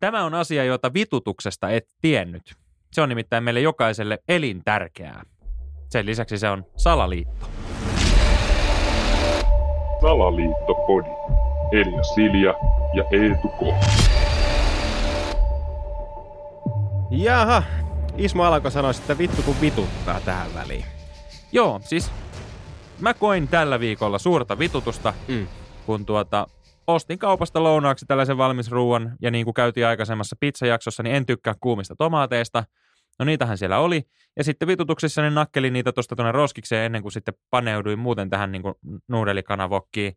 Tämä on asia, jota vitutuksesta et tiennyt. Se on nimittäin meille jokaiselle elintärkeää. Sen lisäksi se on salaliitto. Salaliittopodi. Elia Silja ja Eetu K. Jaha, Ismo Alanko sanoi, että vittu kun vituttaa tähän väliin. Joo, siis mä koin tällä viikolla suurta vitutusta, Mm. kun tuota, ostin kaupasta lounaaksi tällaisen valmisruuan, ja niin kuin käytiin aikaisemmassa pizzajaksossa, niin en tykkää kuumista tomaateista. No niitähän siellä oli. Ja sitten vitutuksissa niin nakkelin niitä tuosta tuonne roskikseen ennen kuin sitten paneuduin muuten tähän niin kuin nuudelikanavokkiin.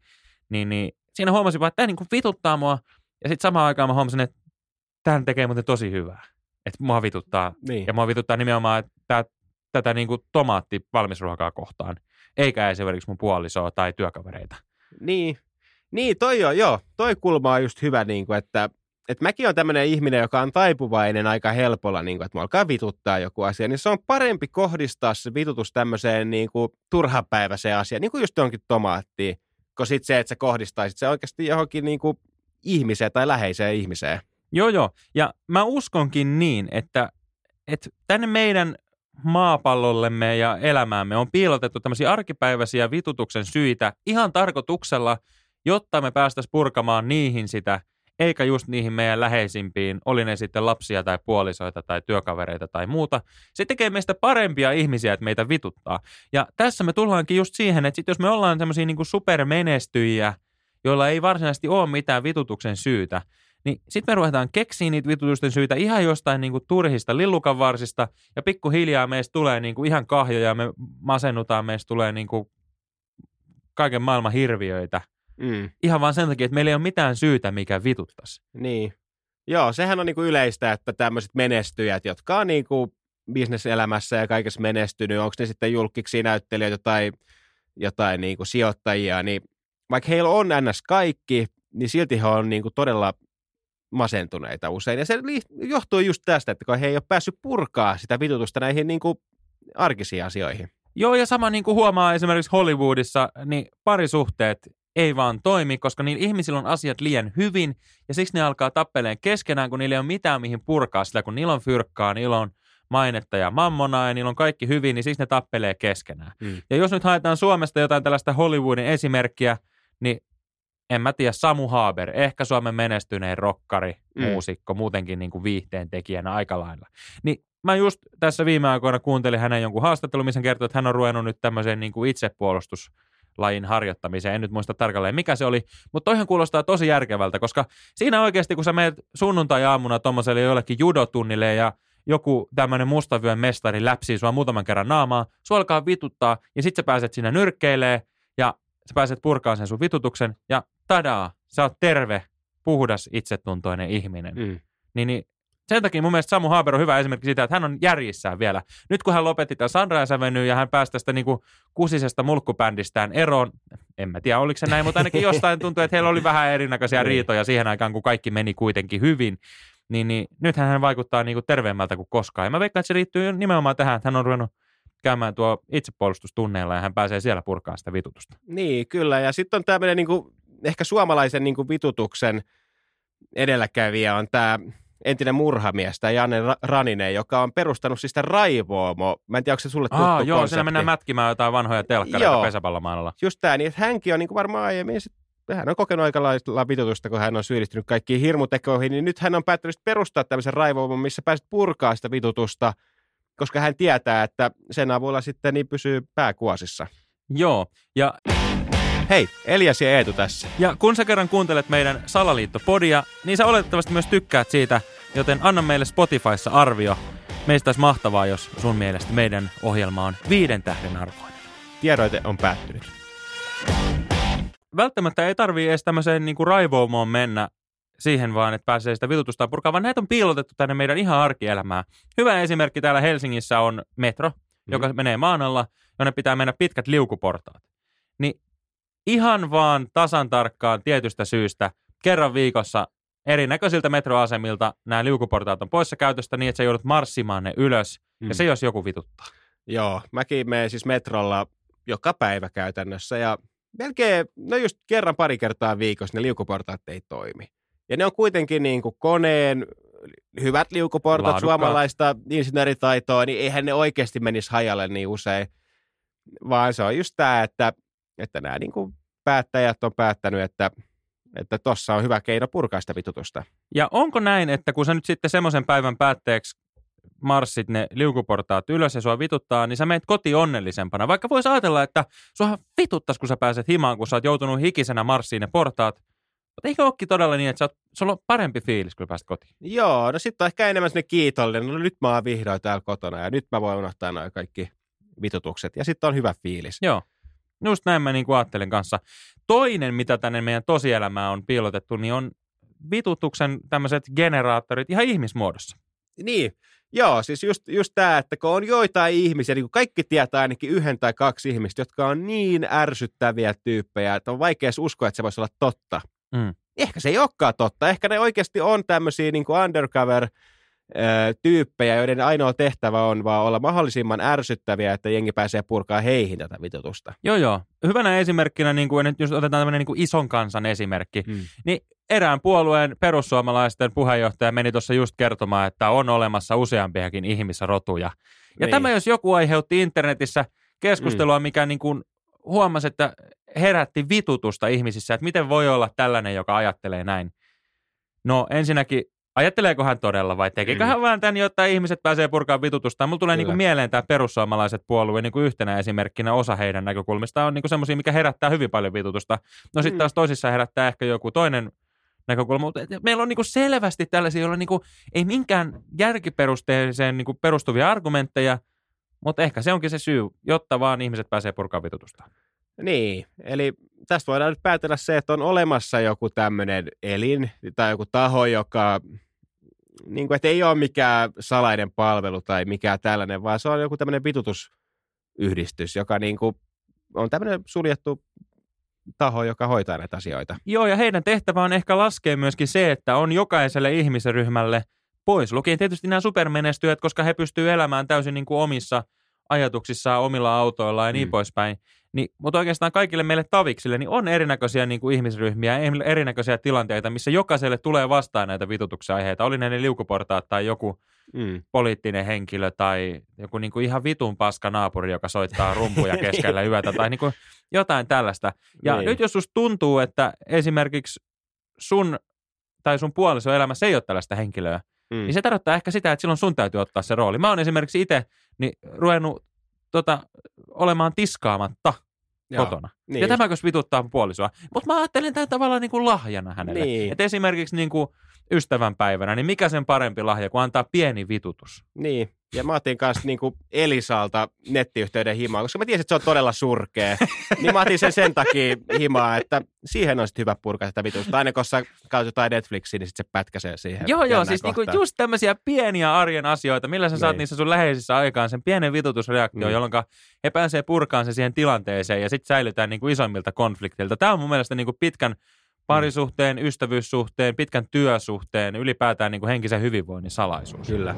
Niin, niin siinä huomasin vaan, että tämä niin kuin vituttaa mua. Ja sitten samaan aikaan mä huomasin, että tämä tekee muuten tosi hyvää. Että mua vituttaa. Niin. Ja mua vituttaa nimenomaan että tää, tätä niin kuin tomaatti valmisruokaa kohtaan. Eikä esimerkiksi mun puolisoa tai työkavereita. Niin, niin toi on, joo, toi kulma on just hyvä, niin kuin, että, että mäkin on tämmöinen ihminen, joka on taipuvainen aika helpolla, niin kuin, että mä alkaa vituttaa joku asia, niin se on parempi kohdistaa se vitutus tämmöiseen niin kuin turhapäiväiseen asiaan, niin kuin just johonkin tomaattiin, kun sit se, että sä kohdistaisit se oikeasti johonkin niin kuin ihmiseen tai läheiseen ihmiseen. Joo, joo. Ja mä uskonkin niin, että, että tänne meidän maapallollemme ja elämäämme on piilotettu tämmöisiä arkipäiväisiä vitutuksen syitä ihan tarkoituksella, jotta me päästäisiin purkamaan niihin sitä, eikä just niihin meidän läheisimpiin, oli ne sitten lapsia tai puolisoita tai työkavereita tai muuta. Se tekee meistä parempia ihmisiä, että meitä vituttaa. Ja tässä me tullaankin just siihen, että sit jos me ollaan tämmöisiä niin supermenestyjiä, joilla ei varsinaisesti ole mitään vitutuksen syytä, niin sitten me ruvetaan keksiä niitä vitutusten syitä ihan jostain niinku turhista lillukanvarsista, ja pikkuhiljaa meistä tulee niinku ihan kahjoja, ja me masennutaan, meistä tulee niinku kaiken maailman hirviöitä. Mm. Ihan vaan sen takia, että meillä ei ole mitään syytä, mikä vituttaisi. Niin. Joo, sehän on niinku yleistä, että tämmöiset menestyjät, jotka on niinku bisneselämässä ja kaikessa menestynyt, onko ne sitten julkiksi näyttelijöitä tai jotain niinku sijoittajia, niin vaikka heillä on ns. kaikki, niin silti he on niinku todella masentuneita usein. Ja se johtuu just tästä, että kun he ei ole päässyt purkaa sitä vitutusta näihin niinku arkisiin asioihin. Joo, ja sama niin kuin huomaa esimerkiksi Hollywoodissa, niin parisuhteet ei vaan toimi, koska niin ihmisillä on asiat liian hyvin, ja siksi ne alkaa tappeleen keskenään, kun niillä ei ole mitään mihin purkaa sitä, kun niillä on fyrkkaa, niillä on mainetta ja mammonaa, ja niillä on kaikki hyvin, niin siksi ne tappelee keskenään. Mm. Ja jos nyt haetaan Suomesta jotain tällaista Hollywoodin esimerkkiä, niin en mä tiedä, Samu Haber, ehkä Suomen menestyneen rokkari, Mm. muusikko, muutenkin niin kuin viihteen tekijänä aika lailla. Niin mä just tässä viime aikoina kuuntelin hänen jonkun haastattelun, missä hän kertoi, että hän on ruvennut nyt tämmöiseen niin kuin itsepuolustuslajin harjoittamiseen. En nyt muista tarkalleen, mikä se oli, mutta toihan kuulostaa tosi järkevältä, koska siinä oikeasti, kun sä menet sunnuntai-aamuna tuommoiselle jollekin judotunnille ja joku tämmöinen mustavyön mestari läpsii sua muutaman kerran naamaa, sua alkaa vituttaa ja sit sä pääset sinne nyrkkeilee ja sä pääset purkaan sen sun vitutuksen ja tadaa, sä oot terve, puhdas, itsetuntoinen ihminen. Mm. Niin, niin sen takia mun mielestä Samu Haber on hyvä esimerkki siitä, että hän on järjissään vielä. Nyt kun hän lopetti tämän Sandra ja hän pääsi tästä niin kuin kusisesta mulkkubändistään eroon, en mä tiedä oliko se näin, mutta ainakin jostain tuntuu, että heillä oli vähän erinäköisiä Niin. riitoja siihen aikaan, kun kaikki meni kuitenkin hyvin. Niin, niin nythän hän vaikuttaa niin kuin terveemmältä kuin koskaan. Ja mä veikkaan, että se liittyy nimenomaan tähän, että hän on ruvennut käymään tuo itsepuolustustunneilla ja hän pääsee siellä purkaan sitä vitutusta. Niin, kyllä. Ja sitten on tämmöinen niin ehkä suomalaisen niin kuin vitutuksen edelläkävijä on tämä entinen murhamies, tämä Janne Ra- Raninen, joka on perustanut siis tämän Raivoomo. Mä en tiedä, onko se sulle tuttu Aa, joo, konsepti. siellä mennään mätkimään jotain vanhoja telkkareita Joo. pesäpallomailalla. Just tämä, niin että hänkin on niin kuin varmaan aiemmin, sit, hän on kokenut aika lailla vitutusta, kun hän on syyllistynyt kaikkiin hirmutekoihin, niin nyt hän on päättänyt perustaa tämmöisen Raivoomon, missä pääset purkaa sitä vitutusta, koska hän tietää, että sen avulla sitten niin pysyy pääkuosissa. Joo, ja Hei, Elias ja Eetu tässä. Ja kun sä kerran kuuntelet meidän Salaliittopodia, niin sä oletettavasti myös tykkäät siitä, joten anna meille Spotifyssa arvio. Meistä olisi mahtavaa, jos sun mielestä meidän ohjelma on viiden tähden arvoinen. Tiedoite on päättynyt. Välttämättä ei tarvii edes tämmöiseen niin kuin raivoomoon mennä siihen vaan, että pääsee sitä vitutusta purkaa, vaan näitä on piilotettu tänne meidän ihan arkielämään. Hyvä esimerkki täällä Helsingissä on metro, joka menee maan alla, jonne pitää mennä pitkät liukuportaat. Niin ihan vaan tasan tarkkaan tietystä syystä kerran viikossa erinäköisiltä metroasemilta nämä liukuportaat on poissa käytöstä niin, että sä joudut marssimaan ne ylös. Mm. Ja se jos joku vituttaa. Joo, mäkin menen siis metrolla joka päivä käytännössä ja melkein, no just kerran pari kertaa viikossa ne liukuportaat ei toimi. Ja ne on kuitenkin niin kuin koneen hyvät liukuportat, Laadukkaat. suomalaista insinööritaitoa, niin eihän ne oikeasti menisi hajalle niin usein. Vaan se on just tämä, että, että nämä niin kuin päättäjät on päättänyt, että että tossa on hyvä keino purkaa sitä vitutusta. Ja onko näin, että kun sä nyt sitten semmoisen päivän päätteeksi marssit ne liukuportaat ylös ja sua vituttaa, niin sä meet koti onnellisempana. Vaikka voisi ajatella, että sua vituttas, kun sä pääset himaan, kun sä oot joutunut hikisenä marssiin ne portaat. Mutta eikö olekin todella niin, että sä oot, sulla on parempi fiilis, kun pääset kotiin? Joo, no sitten on ehkä enemmän sinne kiitollinen. No nyt mä oon vihdoin täällä kotona ja nyt mä voin unohtaa noin kaikki vitutukset. Ja sitten on hyvä fiilis. Joo. Just näin mä niin kuin ajattelen kanssa. Toinen, mitä tänne meidän tosielämään on piilotettu, niin on vitutuksen tämmöiset generaattorit ihan ihmismuodossa. Niin, joo, siis just, just tämä, että kun on joitain ihmisiä, niin kuin kaikki tietää ainakin yhden tai kaksi ihmistä, jotka on niin ärsyttäviä tyyppejä, että on vaikea uskoa, että se voisi olla totta. Mm. Ehkä se ei olekaan totta. Ehkä ne oikeasti on tämmöisiä niin kuin undercover tyyppejä, joiden ainoa tehtävä on vaan olla mahdollisimman ärsyttäviä, että jengi pääsee purkaa heihin tätä vitutusta. Joo, joo. Hyvänä esimerkkinä, niin kuin, jos otetaan tämmöinen niin kuin ison kansan esimerkki, Mm. niin erään puolueen perussuomalaisten puheenjohtaja meni tuossa just kertomaan, että on olemassa useampiakin ihmisrotuja. Ja Niin. niin. tämä, jos joku aiheutti internetissä keskustelua, mm. mikä niin kuin huomasi, että herätti vitutusta ihmisissä, että miten voi olla tällainen, joka ajattelee näin. No ensinnäkin, ajatteleeko hän todella vai tekikö Mm. hän vaan tämän, jotta ihmiset pääsee purkaan vitutusta? Mulla tulee niin kuin mieleen tämä perussuomalaiset puolue niin kuin yhtenä esimerkkinä osa heidän näkökulmista on niin semmoisia, mikä herättää hyvin paljon vitutusta. No sitten Mm. taas toisissa herättää ehkä joku toinen näkökulma, mutta meillä on niin kuin selvästi tällaisia, joilla niin kuin ei minkään järkiperusteeseen niin kuin perustuvia argumentteja, mutta ehkä se onkin se syy, jotta vaan ihmiset pääsee purkaan vitutusta. Niin, eli tästä voidaan nyt päätellä se, että on olemassa joku tämmöinen elin tai joku taho, joka, niin kuin, että ei ole mikään salainen palvelu tai mikään tällainen, vaan se on joku tämmöinen vitutusyhdistys, joka niin kuin, on tämmöinen suljettu taho, joka hoitaa näitä asioita. Joo, ja heidän tehtävä on ehkä laskea myöskin se, että on jokaiselle ihmisryhmälle pois lukien tietysti nämä supermenestyjät, koska he pystyvät elämään täysin niin kuin omissa ajatuksissaan, omilla autoillaan ja niin Mm. poispäin. Niin, mutta oikeastaan kaikille meille taviksille niin on erinäköisiä niin kuin ihmisryhmiä, erinäköisiä tilanteita, missä jokaiselle tulee vastaan näitä vitutuksen aiheita. Oli ne ne liukuportaat tai joku Mm. poliittinen henkilö tai joku niin kuin ihan vitun paska naapuri, joka soittaa rumpuja keskellä yötä tai niin kuin jotain tällaista. Ja Niin. nyt jos susta tuntuu, että esimerkiksi sun tai sun puolison elämässä ei ole tällaista henkilöä, Mm. niin se tarkoittaa ehkä sitä, että silloin sun täytyy ottaa se rooli. Mä oon esimerkiksi itse niin ruvennut tota, olemaan tiskaamatta Joo, kotona. Niin. Ja tämäkö vituttaa puolisoa. Mutta mä ajattelen tämän tavallaan niin kuin lahjana hänelle. Niin. Et esimerkiksi niin kuin ystävänpäivänä, niin mikä sen parempi lahja kuin antaa pieni vitutus? Niin, ja mä otin kanssa niinku Elisalta nettiyhteyden himaa, koska mä tiesin, että se on todella surkea. niin mä otin sen sen takia himaa, että siihen on sitten hyvä purkaa tätä vitusta. Aina kun sä katsot jotain Netflixiä, niin sit se pätkäsee siihen. Joo, joo, siis niinku just tämmöisiä pieniä arjen asioita, millä sä saat Niin. niissä sun läheisissä aikaan sen pienen vitutusreaktio, Mm. jolloin he pääsee purkaan se siihen tilanteeseen ja sitten säilytään niinku isommilta konflikteilta. Tämä on mun mielestä niinku pitkän parisuhteen, ystävyyssuhteen, pitkän työsuhteen, ylipäätään niinku henkisen hyvinvoinnin salaisuus. Kyllä.